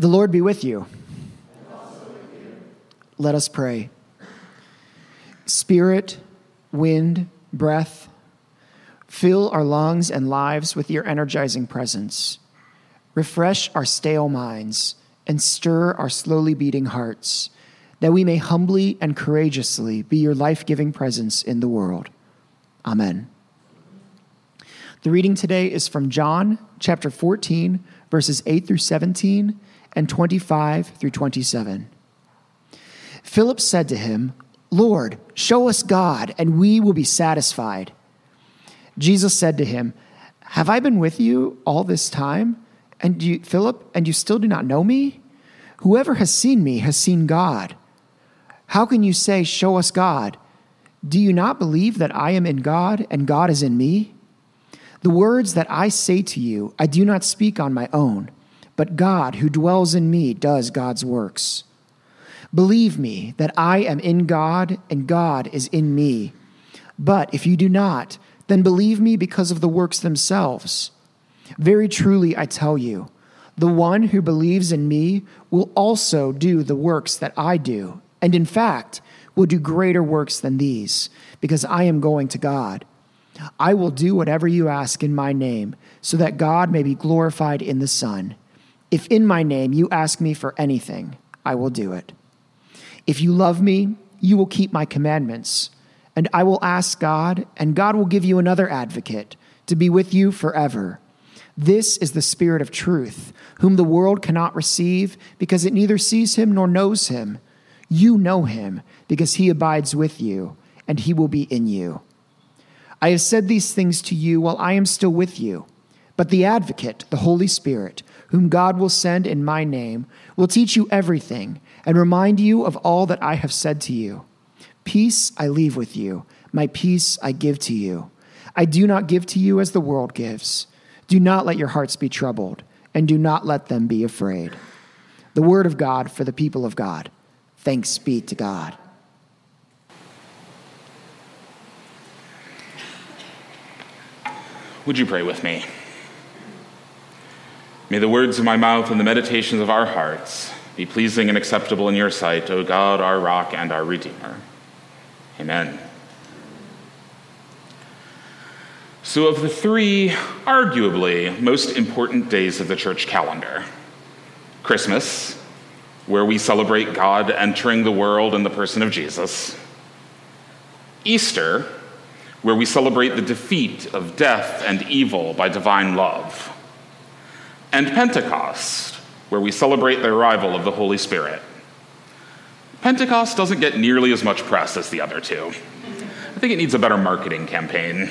The Lord be with you. Let us pray. Spirit, wind, breath, fill our lungs and lives with your energizing presence. Refresh our stale minds and stir our slowly beating hearts, that we may humbly and courageously be your life giving presence in the world. Amen. The reading today is from John chapter 14, verses 8 through 17 and 25 through 27. Philip said to him, Lord, show us God, and we will be satisfied. Jesus said to him, Have I been with you all this time, and you, Philip, and you still do not know me? Whoever has seen me has seen God. How can you say, Show us God? Do you not believe that I am in God and God is in me? The words that I say to you, I do not speak on my own but God, who dwells in me, does God's works. Believe me that I am in God and God is in me. But if you do not, then believe me because of the works themselves. Very truly, I tell you, the one who believes in me will also do the works that I do, and in fact, will do greater works than these, because I am going to God. I will do whatever you ask in my name, so that God may be glorified in the Son. If in my name you ask me for anything, I will do it. If you love me, you will keep my commandments. And I will ask God, and God will give you another advocate to be with you forever. This is the Spirit of truth, whom the world cannot receive because it neither sees him nor knows him. You know him because he abides with you, and he will be in you. I have said these things to you while I am still with you. But the advocate, the Holy Spirit, whom God will send in my name, will teach you everything and remind you of all that I have said to you. Peace I leave with you, my peace I give to you. I do not give to you as the world gives. Do not let your hearts be troubled, and do not let them be afraid. The word of God for the people of God. Thanks be to God. Would you pray with me? May the words of my mouth and the meditations of our hearts be pleasing and acceptable in your sight, O God, our rock and our redeemer. Amen. So, of the three arguably most important days of the church calendar, Christmas, where we celebrate God entering the world in the person of Jesus, Easter, where we celebrate the defeat of death and evil by divine love and Pentecost, where we celebrate the arrival of the Holy Spirit. Pentecost doesn't get nearly as much press as the other two. I think it needs a better marketing campaign.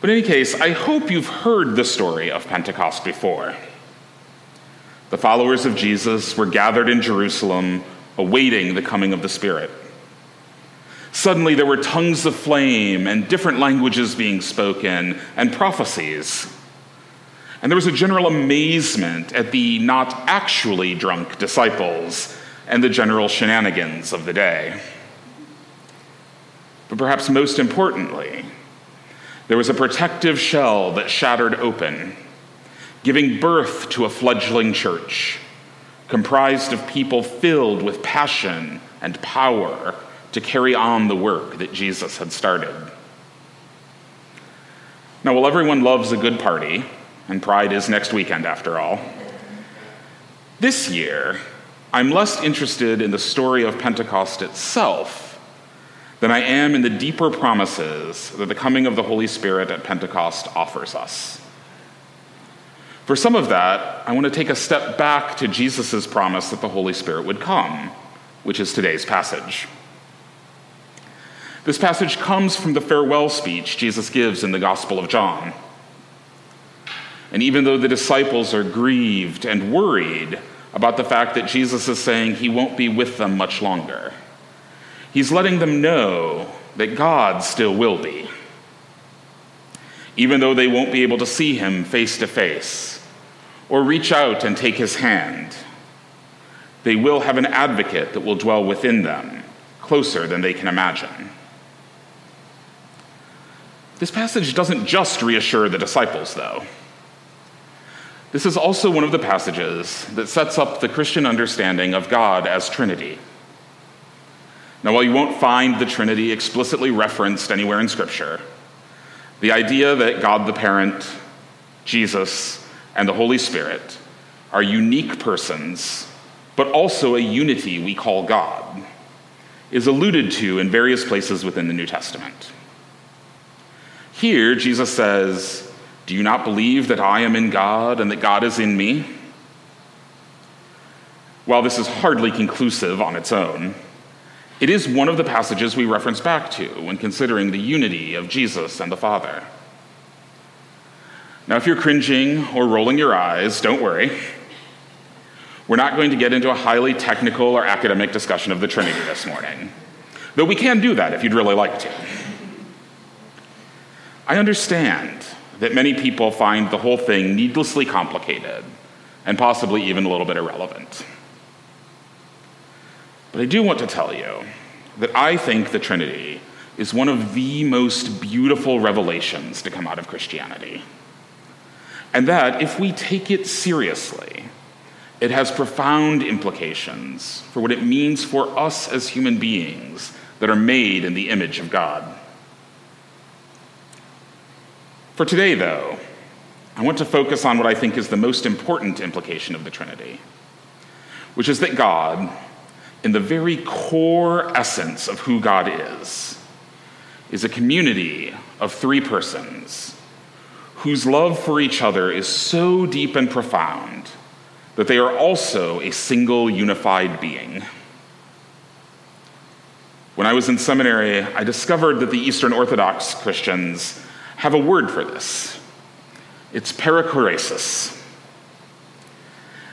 But in any case, I hope you've heard the story of Pentecost before. The followers of Jesus were gathered in Jerusalem, awaiting the coming of the Spirit. Suddenly, there were tongues of flame and different languages being spoken and prophecies. And there was a general amazement at the not actually drunk disciples and the general shenanigans of the day. But perhaps most importantly, there was a protective shell that shattered open, giving birth to a fledgling church comprised of people filled with passion and power to carry on the work that Jesus had started. Now, while everyone loves a good party, and Pride is next weekend after all. This year, I'm less interested in the story of Pentecost itself than I am in the deeper promises that the coming of the Holy Spirit at Pentecost offers us. For some of that, I want to take a step back to Jesus' promise that the Holy Spirit would come, which is today's passage. This passage comes from the farewell speech Jesus gives in the Gospel of John. And even though the disciples are grieved and worried about the fact that Jesus is saying he won't be with them much longer, he's letting them know that God still will be. Even though they won't be able to see him face to face or reach out and take his hand, they will have an advocate that will dwell within them, closer than they can imagine. This passage doesn't just reassure the disciples, though. This is also one of the passages that sets up the Christian understanding of God as Trinity. Now, while you won't find the Trinity explicitly referenced anywhere in Scripture, the idea that God the Parent, Jesus, and the Holy Spirit are unique persons, but also a unity we call God, is alluded to in various places within the New Testament. Here, Jesus says, Do you not believe that I am in God and that God is in me? While this is hardly conclusive on its own, it is one of the passages we reference back to when considering the unity of Jesus and the Father. Now, if you're cringing or rolling your eyes, don't worry. We're not going to get into a highly technical or academic discussion of the Trinity this morning, though we can do that if you'd really like to. I understand that many people find the whole thing needlessly complicated and possibly even a little bit irrelevant. But I do want to tell you that I think the Trinity is one of the most beautiful revelations to come out of Christianity. And that if we take it seriously, it has profound implications for what it means for us as human beings that are made in the image of God. For today, though, I want to focus on what I think is the most important implication of the Trinity, which is that God, in the very core essence of who God is, is a community of three persons whose love for each other is so deep and profound that they are also a single unified being. When I was in seminary, I discovered that the Eastern Orthodox Christians have a word for this. It's perichoresis.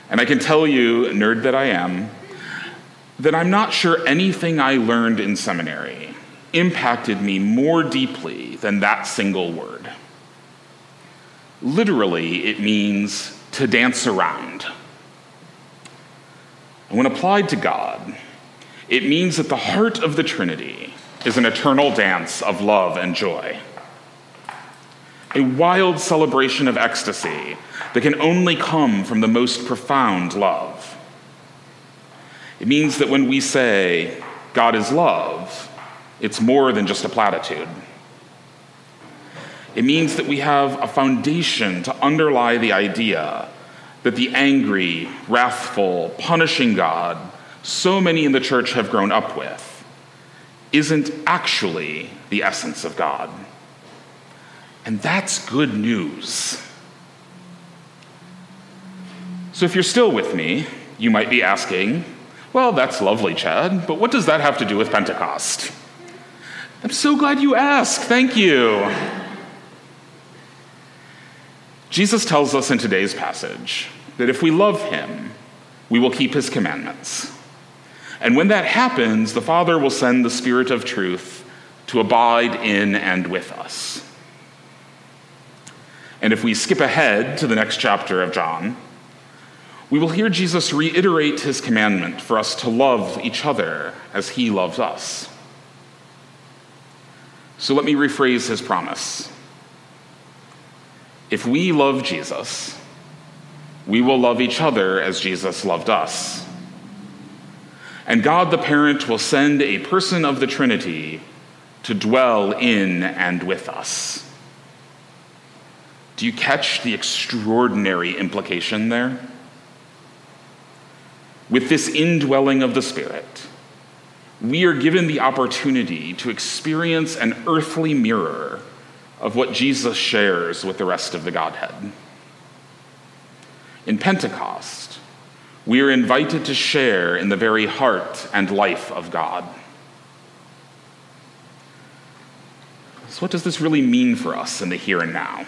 And I can tell you, nerd that I am, that I'm not sure anything I learned in seminary impacted me more deeply than that single word. Literally, it means to dance around. And when applied to God, it means that the heart of the Trinity is an eternal dance of love and joy a wild celebration of ecstasy that can only come from the most profound love. It means that when we say God is love, it's more than just a platitude. It means that we have a foundation to underlie the idea that the angry, wrathful, punishing God so many in the church have grown up with isn't actually the essence of God. And that's good news. So if you're still with me, you might be asking, well, that's lovely, Chad, but what does that have to do with Pentecost? I'm so glad you asked. Thank you. Jesus tells us in today's passage that if we love him, we will keep his commandments. And when that happens, the Father will send the Spirit of truth to abide in and with us. And if we skip ahead to the next chapter of John, we will hear Jesus reiterate his commandment for us to love each other as he loves us. So let me rephrase his promise. If we love Jesus, we will love each other as Jesus loved us. And God the Parent will send a person of the Trinity to dwell in and with us. Do you catch the extraordinary implication there? With this indwelling of the Spirit, we are given the opportunity to experience an earthly mirror of what Jesus shares with the rest of the Godhead. In Pentecost, we are invited to share in the very heart and life of God. So, what does this really mean for us in the here and now?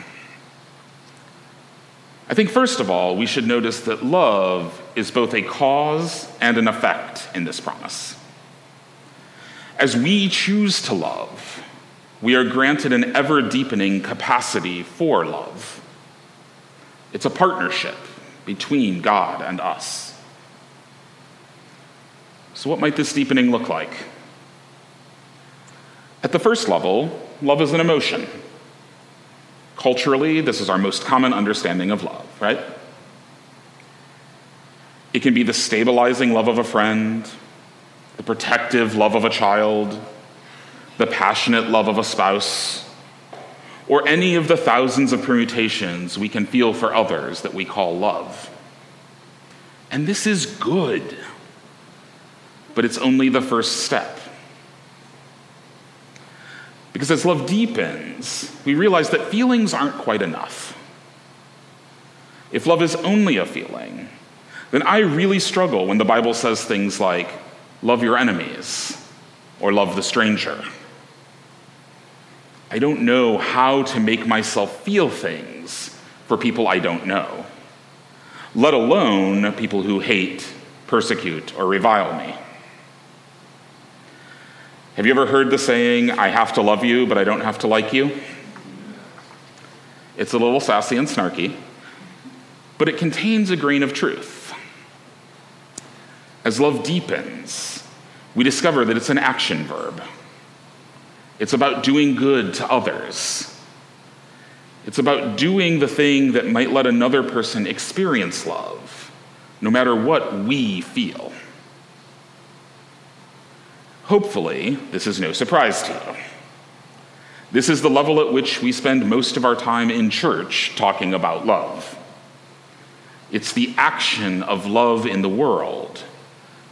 I think, first of all, we should notice that love is both a cause and an effect in this promise. As we choose to love, we are granted an ever deepening capacity for love. It's a partnership between God and us. So, what might this deepening look like? At the first level, love is an emotion. Culturally, this is our most common understanding of love, right? It can be the stabilizing love of a friend, the protective love of a child, the passionate love of a spouse, or any of the thousands of permutations we can feel for others that we call love. And this is good, but it's only the first step. Because as love deepens, we realize that feelings aren't quite enough. If love is only a feeling, then I really struggle when the Bible says things like, love your enemies or love the stranger. I don't know how to make myself feel things for people I don't know, let alone people who hate, persecute, or revile me. Have you ever heard the saying, I have to love you, but I don't have to like you? It's a little sassy and snarky, but it contains a grain of truth. As love deepens, we discover that it's an action verb. It's about doing good to others. It's about doing the thing that might let another person experience love, no matter what we feel. Hopefully, this is no surprise to you. This is the level at which we spend most of our time in church talking about love. It's the action of love in the world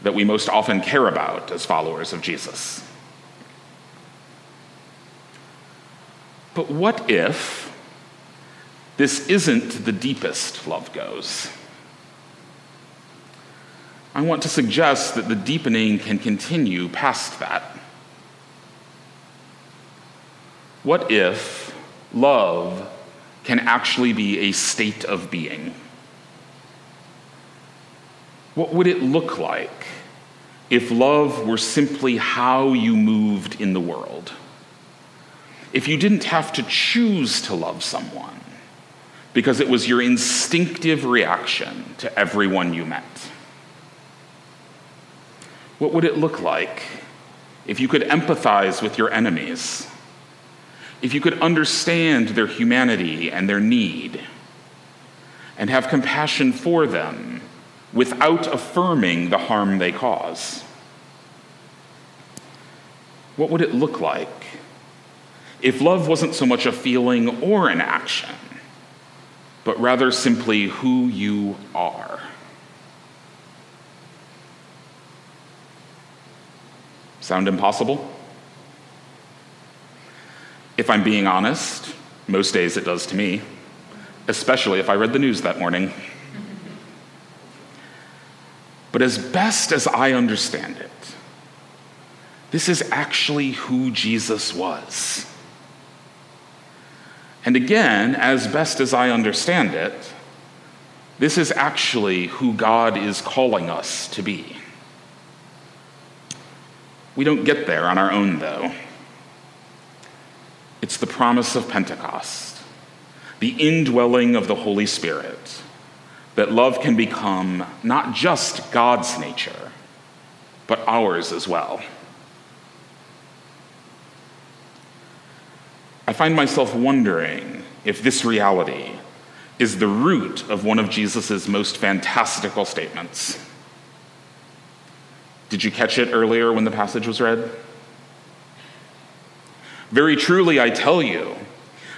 that we most often care about as followers of Jesus. But what if this isn't the deepest love goes? I want to suggest that the deepening can continue past that. What if love can actually be a state of being? What would it look like if love were simply how you moved in the world? If you didn't have to choose to love someone because it was your instinctive reaction to everyone you met? What would it look like if you could empathize with your enemies? If you could understand their humanity and their need and have compassion for them without affirming the harm they cause? What would it look like if love wasn't so much a feeling or an action, but rather simply who you are? Sound impossible? If I'm being honest, most days it does to me, especially if I read the news that morning. But as best as I understand it, this is actually who Jesus was. And again, as best as I understand it, this is actually who God is calling us to be. We don't get there on our own, though. It's the promise of Pentecost, the indwelling of the Holy Spirit, that love can become not just God's nature, but ours as well. I find myself wondering if this reality is the root of one of Jesus' most fantastical statements. Did you catch it earlier when the passage was read? Very truly, I tell you,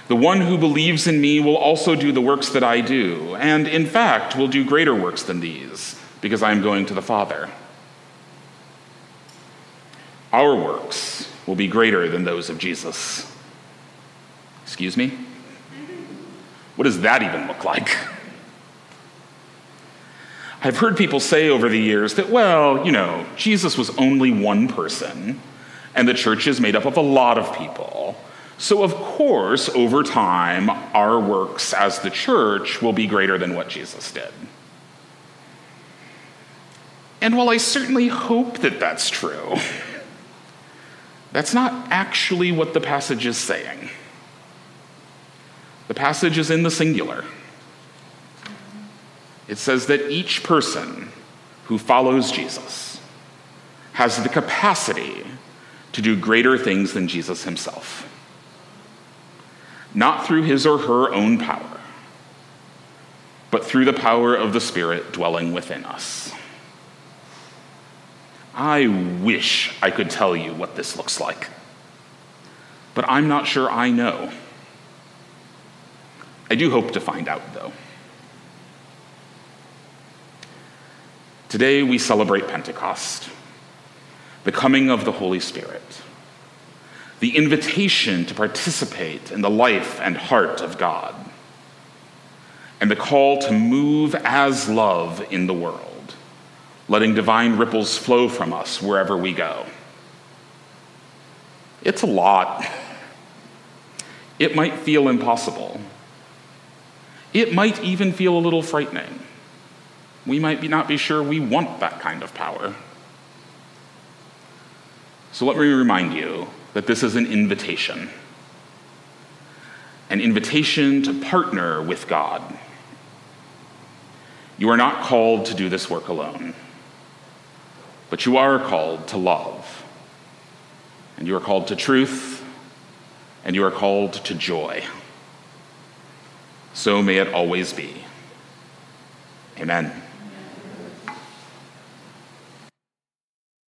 the one who believes in me will also do the works that I do, and in fact will do greater works than these, because I am going to the Father. Our works will be greater than those of Jesus. Excuse me? What does that even look like? I've heard people say over the years that, well, you know, Jesus was only one person, and the church is made up of a lot of people. So, of course, over time, our works as the church will be greater than what Jesus did. And while I certainly hope that that's true, that's not actually what the passage is saying. The passage is in the singular. It says that each person who follows Jesus has the capacity to do greater things than Jesus himself. Not through his or her own power, but through the power of the Spirit dwelling within us. I wish I could tell you what this looks like. But I'm not sure I know. I do hope to find out, though. Today we celebrate Pentecost, the coming of the Holy Spirit, the invitation to participate in the life and heart of God, and the call to move as love in the world letting divine ripples flow from us wherever we go. It's a lot. It might feel impossible. It might even feel a little frightening. We might be not be sure we want that kind of power. So let me remind you that this is an invitation an invitation to partner with God. You are not called to do this work alone. But you are called to love, and you are called to truth, and you are called to joy. So may it always be. Amen.